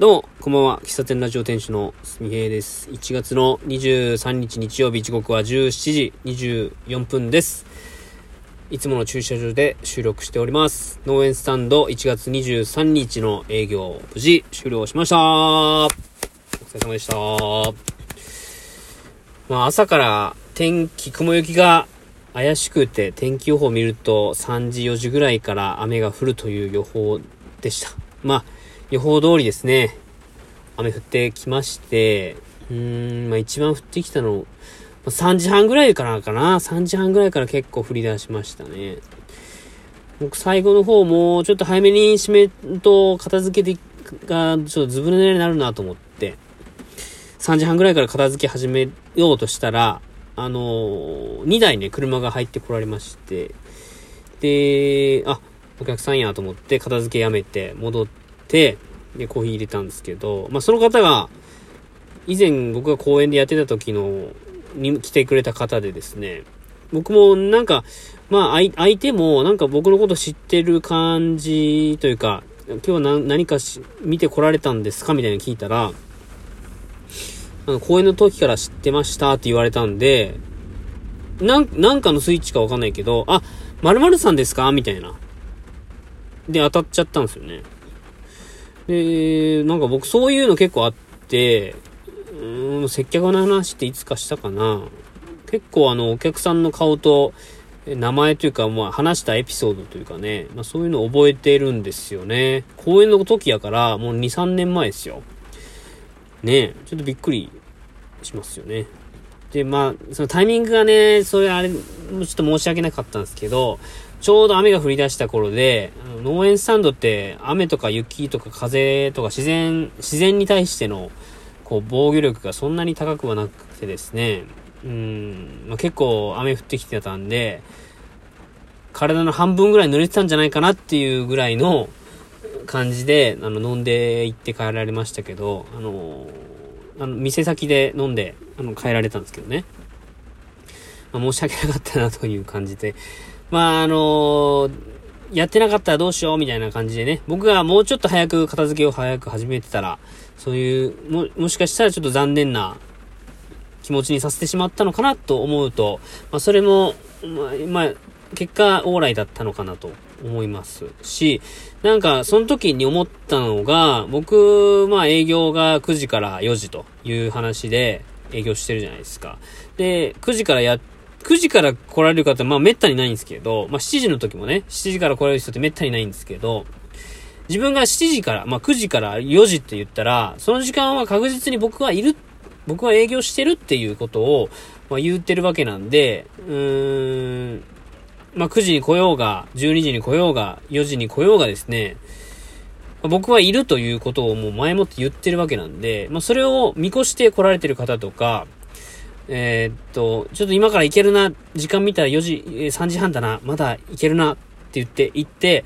どうも、こんばんは。喫茶店ラジオ店主のすみへいです。1月の23日日曜日、時刻は17時24分です。いつもの駐車場で収録しております。農園スタンド1月23日の営業、無事終了しました。お疲れ様でした。まあ、朝から天気、雲行きが怪しくて、天気予報を見ると3時、4時ぐらいから雨が降るという予報でした。まあ、予報通りですね、雨降ってきまして、うーん、まあ一番降ってきたの、3時半ぐらいからかな ?3 時半ぐらいから結構降り出しましたね。僕最後の方もちょっと早めに閉めると片付けがちょっとずぶ濡れになるなと思って、3時半ぐらいから片付け始めようとしたら、あのー、2台ね、車が入ってこられまして、で、あ、お客さんやと思って片付けやめて戻って、てで、コーヒー入れたんですけど、まあ、その方が、以前僕が公園でやってた時の、に来てくれた方でですね、僕もなんか、まあ、相手もなんか僕のこと知ってる感じというか、今日は何かし見てこられたんですかみたいなの聞いたら、あの、公演の時から知ってましたって言われたんで、なん、なんかのスイッチかわかんないけど、あ、〇〇さんですかみたいな。で、当たっちゃったんですよね。で、なんか僕そういうの結構あって、うん、接客の話っていつかしたかな結構あの、お客さんの顔と、名前というか、まあ、話したエピソードというかね、まあ、そういうのを覚えてるんですよね。公演の時やから、もう2、3年前ですよ。ね、ちょっとびっくりしますよね。で、まあ、そのタイミングがね、それあれ、ちょっと申し訳なかったんですけど、ちょうど雨が降り出した頃で、農園スタンドって雨とか雪とか風とか自然、自然に対しての、こう、防御力がそんなに高くはなくてですね、うん、まあ、結構雨降ってきてたんで、体の半分ぐらい濡れてたんじゃないかなっていうぐらいの感じで、あの、飲んで行って帰られましたけど、あの、あの、店先で飲んで、あの、帰られたんですけどね。まあ、申し訳なかったなという感じで、まあ、あのやってなかったらどうしようみたいな感じでね、僕がもうちょっと早く片付けを早く始めてたら、そういう、も、もしかしたらちょっと残念な気持ちにさせてしまったのかなと思うと、まあ、それも、まあ、まあ、結果、往来だったのかなと思いますし、なんか、その時に思ったのが、僕、まあ、営業が9時から4時という話で営業してるじゃないですか。で、9時からや、9時から来られる方、まあ、めったにないんですけど、まあ、7時の時もね、7時から来られる人ってめったにないんですけど、自分が7時から、まあ、9時から4時って言ったら、その時間は確実に僕はいる、僕は営業してるっていうことを、まあ、言ってるわけなんで、うーん、まあ、9時に来ようが、12時に来ようが、4時に来ようがですね、僕はいるということをもう前もって言ってるわけなんで、まあ、それを見越して来られてる方とか、えーっと、ちょっと今から行けるな、時間見たら4時、3時半だな、まだ行けるなって言って、行って、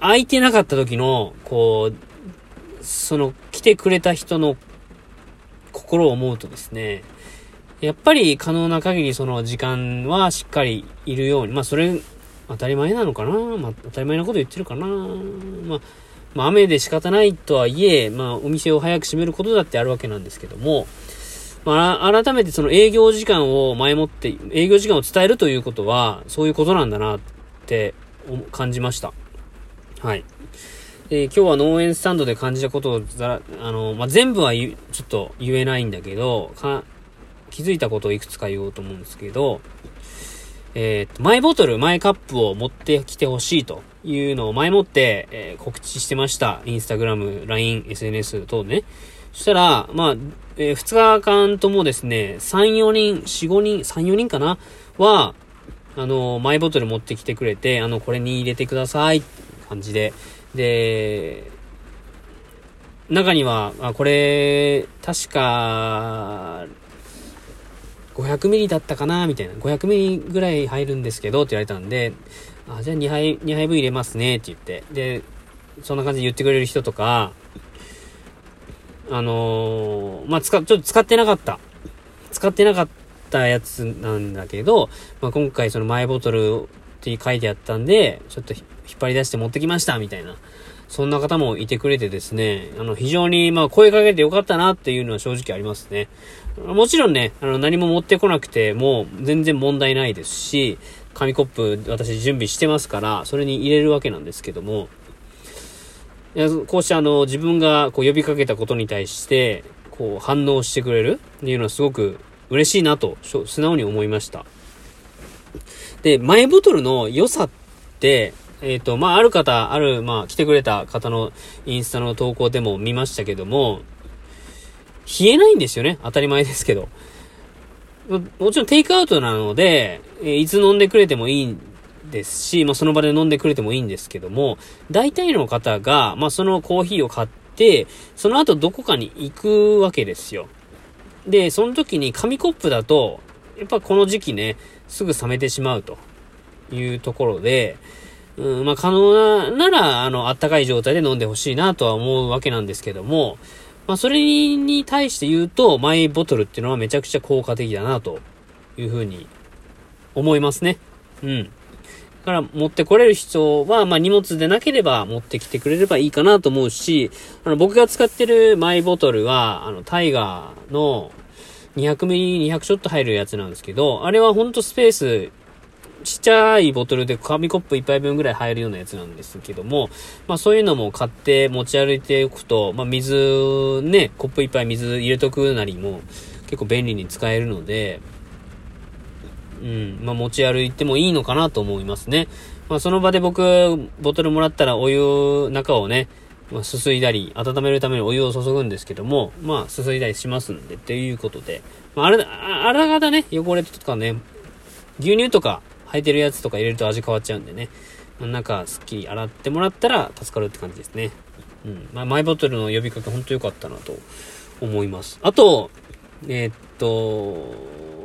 空いてなかった時の、こう、その、来てくれた人の心を思うとですね、やっぱり可能な限りその時間はしっかりいるように、まあそれ当たり前なのかなまあ当たり前なこと言ってるかなまあ、まあ雨で仕方ないとはいえ、まあお店を早く閉めることだってあるわけなんですけども、まあ改めてその営業時間を前もって、営業時間を伝えるということは、そういうことなんだなって感じました。はい。で、今日は農園スタンドで感じたことを、あの、まあ、全部は言ちょっと言えないんだけど、か、気づいたことをいくつか言おうと思うんですけど、えー、と、マイボトル、マイカップを持ってきてほしいというのを前もって、えー告知してました。インスタグラム、LINE、SNS 等ね。そしたら、まあ、えー、2日間ともですね、3、4人、4、5人、3、4人かな？は、あの、マイボトル持ってきてくれて、あの、これに入れてください感じで、で、中には、あ、これ、確か、500ミリだったかなみたいな。500ミリぐらい入るんですけど、って言われたんで、あ、じゃあ2杯、2杯分入れますね、って言って。で、そんな感じで言ってくれる人とか、あのーまあ、使、ちょっと使ってなかった。使ってなかったやつなんだけど、まあ、今回そのマイボトルって書いてあったんで、ちょっと引っ張り出して持ってきました、みたいな。そんな方もいてくれてですね、あの、非常に、まあ、声かけてよかったなっていうのは正直ありますね。もちろんね、あの、何も持ってこなくても全然問題ないですし、紙コップ私準備してますから、それに入れるわけなんですけども、いやこうしてあの、自分がこう呼びかけたことに対して、こう反応してくれるっていうのはすごく嬉しいなと、素直に思いました。で、マイボトルの良さって、えっ、ー、と、まあ、ある方、ある、まあ、来てくれた方のインスタの投稿でも見ましたけども、冷えないんですよね。当たり前ですけど。もちろんテイクアウトなので、えいつ飲んでくれてもいいんですし、まあ、その場で飲んでくれてもいいんですけども、大体の方が、まあ、そのコーヒーを買って、その後どこかに行くわけですよ。で、その時に紙コップだと、やっぱこの時期ね、すぐ冷めてしまうというところで、うん、まあ、可能な、なら、あの、あったかい状態で飲んでほしいなとは思うわけなんですけども、まあ、それに対して言うと、マイボトルっていうのはめちゃくちゃ効果的だなというふうに思いますね。うん。だから持ってこれる人は、まあ、荷物でなければ持ってきてくれればいいかなと思うし、あの、僕が使ってるマイボトルは、あの、タイガーの200ミリ、200ちょっと入るやつなんですけど、あれはほんとスペースちっちゃいボトルで紙コップ1杯分ぐらい入るようなやつなんですけども、まあそういうのも買って持ち歩いておくと、まあ水ね、コップ1杯水入れとくなりも結構便利に使えるので、うん、まあ持ち歩いてもいいのかなと思いますね。まあその場で僕、ボトルもらったらお湯、中をね、まあ、すすいだり、温めるためにお湯を注ぐんですけども、まあ、すすいだりしますんで、っていうことで、まあ、あれ、あらがたね、汚れとかね、牛乳とか履いてるやつとか入れると味変わっちゃうんでね。中すっきり洗ってもらったら助かるって感じですね。うん。まあ、マイボトルの呼びかけほんと良かったなと思います。あと、えー、っと、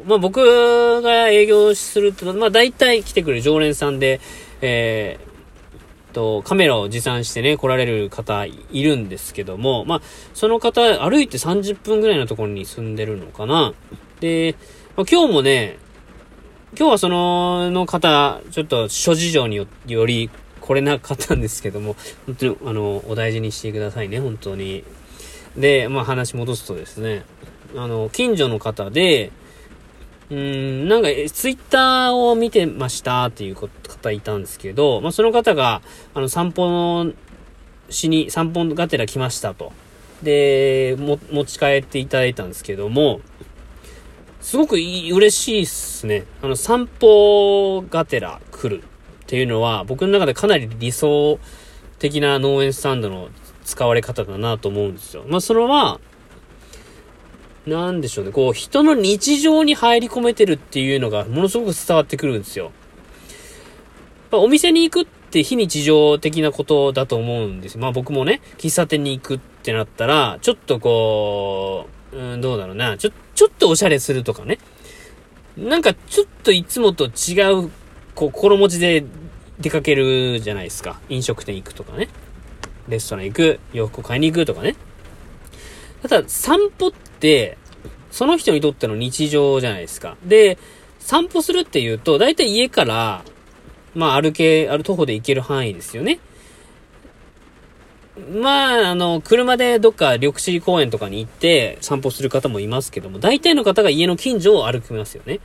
まあ、僕が営業すると、まあ、大体来てくる常連さんで、えー、と、カメラを持参してね、来られる方いるんですけども、まあ、その方、歩いて30分ぐらいのところに住んでるのかな。で、まあ、今日もね、今日はその、の方、ちょっと諸事情により来れなかったんですけども、本当に、あの、お大事にしてくださいね、本当に。で、まあ話戻すとですね、あの、近所の方で、うん、なんか、ツイッターを見てましたっていう方いたんですけど、まあその方が、あの、散歩の、しに、散歩がてら来ましたと。で、も、持ち帰っていただいたんですけども、すごくいい、嬉しいっすね。あの、散歩がてら来るっていうのは、僕の中でかなり理想的な農園スタンドの使われ方だなと思うんですよ。まあ、それは、なんでしょうね。こう、人の日常に入り込めてるっていうのが、ものすごく伝わってくるんですよ。まお店に行くって非日常的なことだと思うんですよ。まあ僕もね、喫茶店に行くってなったら、ちょっとこう、うん、どうだろうな。ちょ、ちょっとおしゃれするとかね。なんかちょっといつもと違う、こう、心持ちで出かけるじゃないですか。飲食店行くとかね。レストラン行く、洋服買いに行くとかね。ただ、散歩って、その人にとっての日常じゃないですか。で、散歩するっていうと、だいたい家から、まあ歩け、ある徒歩で行ける範囲ですよね。まあ、あの、車でどっか緑地公園とかに行って散歩する方もいますけども、大体の方が家の近所を歩きますよね。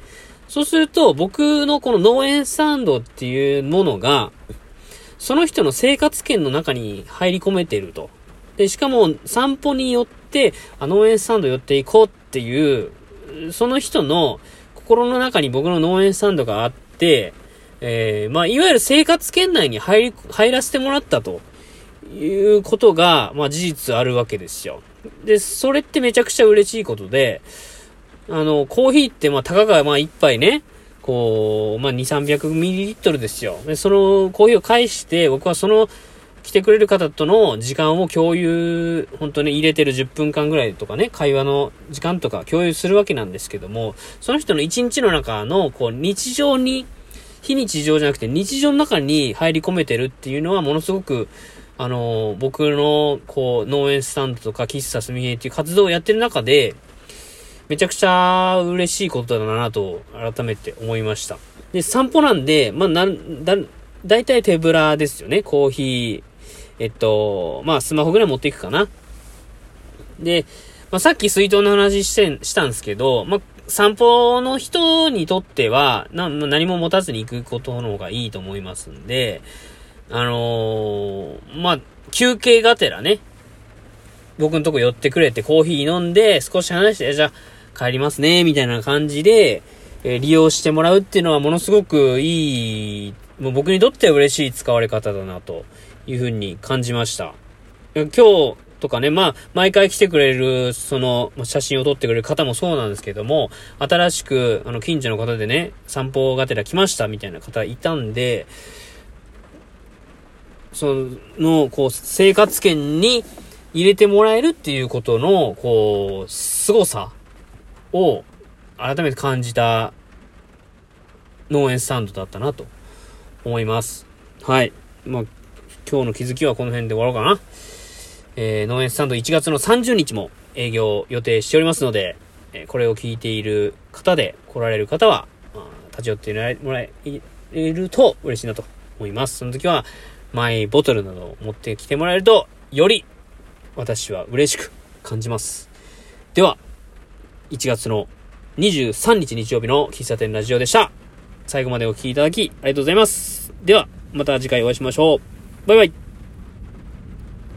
そうすると、僕のこの農園スタンドっていうものが、その人の生活圏の中に入り込めていると。で、しかも散歩によって、あ、農園スタンド寄っていこうっていう、その人の心の中に僕の農園スタンドがあって、えー、まあ、いわゆる生活圏内に入り、入らせてもらったと。いうことが、まあ事実あるわけですよ。で、それってめちゃくちゃ嬉しいことで、あの、コーヒーってまあたかがまあ一杯ね、こう、まあ2、300ミリリットルですよ。で、そのコーヒーを返して、僕はその来てくれる方との時間を共有、本当に入れてる10分間ぐらいとかね、会話の時間とか共有するわけなんですけども、その人の一日の中の、こう、日常に、非日常じゃなくて日常の中に入り込めてるっていうのはものすごく、あの、僕の、こう、農園スタンドとか、喫茶すみへっていう活動をやってる中で、めちゃくちゃ嬉しいことだなと、改めて思いました。で、散歩なんで、まあ、なん、だ、大体手ぶらですよね。コーヒー、えっと、まあ、スマホぐらい持っていくかな。で、まあ、さっき水筒の話して、したんですけど、まあ、散歩の人にとっては、な、何も持たずに行くことの方がいいと思いますんで、あのー、まあ、休憩がてらね、僕のとこ寄ってくれてコーヒー飲んで少し話して、じゃあ帰りますね、みたいな感じで、えー、利用してもらうっていうのはものすごくいい、もう僕にとっては嬉しい使われ方だなというふうに感じました。今日とかね、まあ、毎回来てくれる、その、写真を撮ってくれる方もそうなんですけども、新しく、あの、近所の方でね、散歩がてら来ましたみたいな方いたんで、その、こう、生活圏に入れてもらえるっていうことの、こう、凄さを改めて感じた農園スタンドだったなと思います。はい。まあ、今日の気づきはこの辺で終わろうかな。えー、農園スタンド1月の30日も営業予定しておりますので、えー、これを聞いている方で来られる方は、まあ、立ち寄ってもらえると嬉しいなと思います。その時は、マイボトルなどを持ってきてもらえると、より私は嬉しく感じます。では、1月の23日日曜日の喫茶店ラジオでした。最後までお聴きいただきありがとうございます。では、また次回お会いしましょう。バイバイ。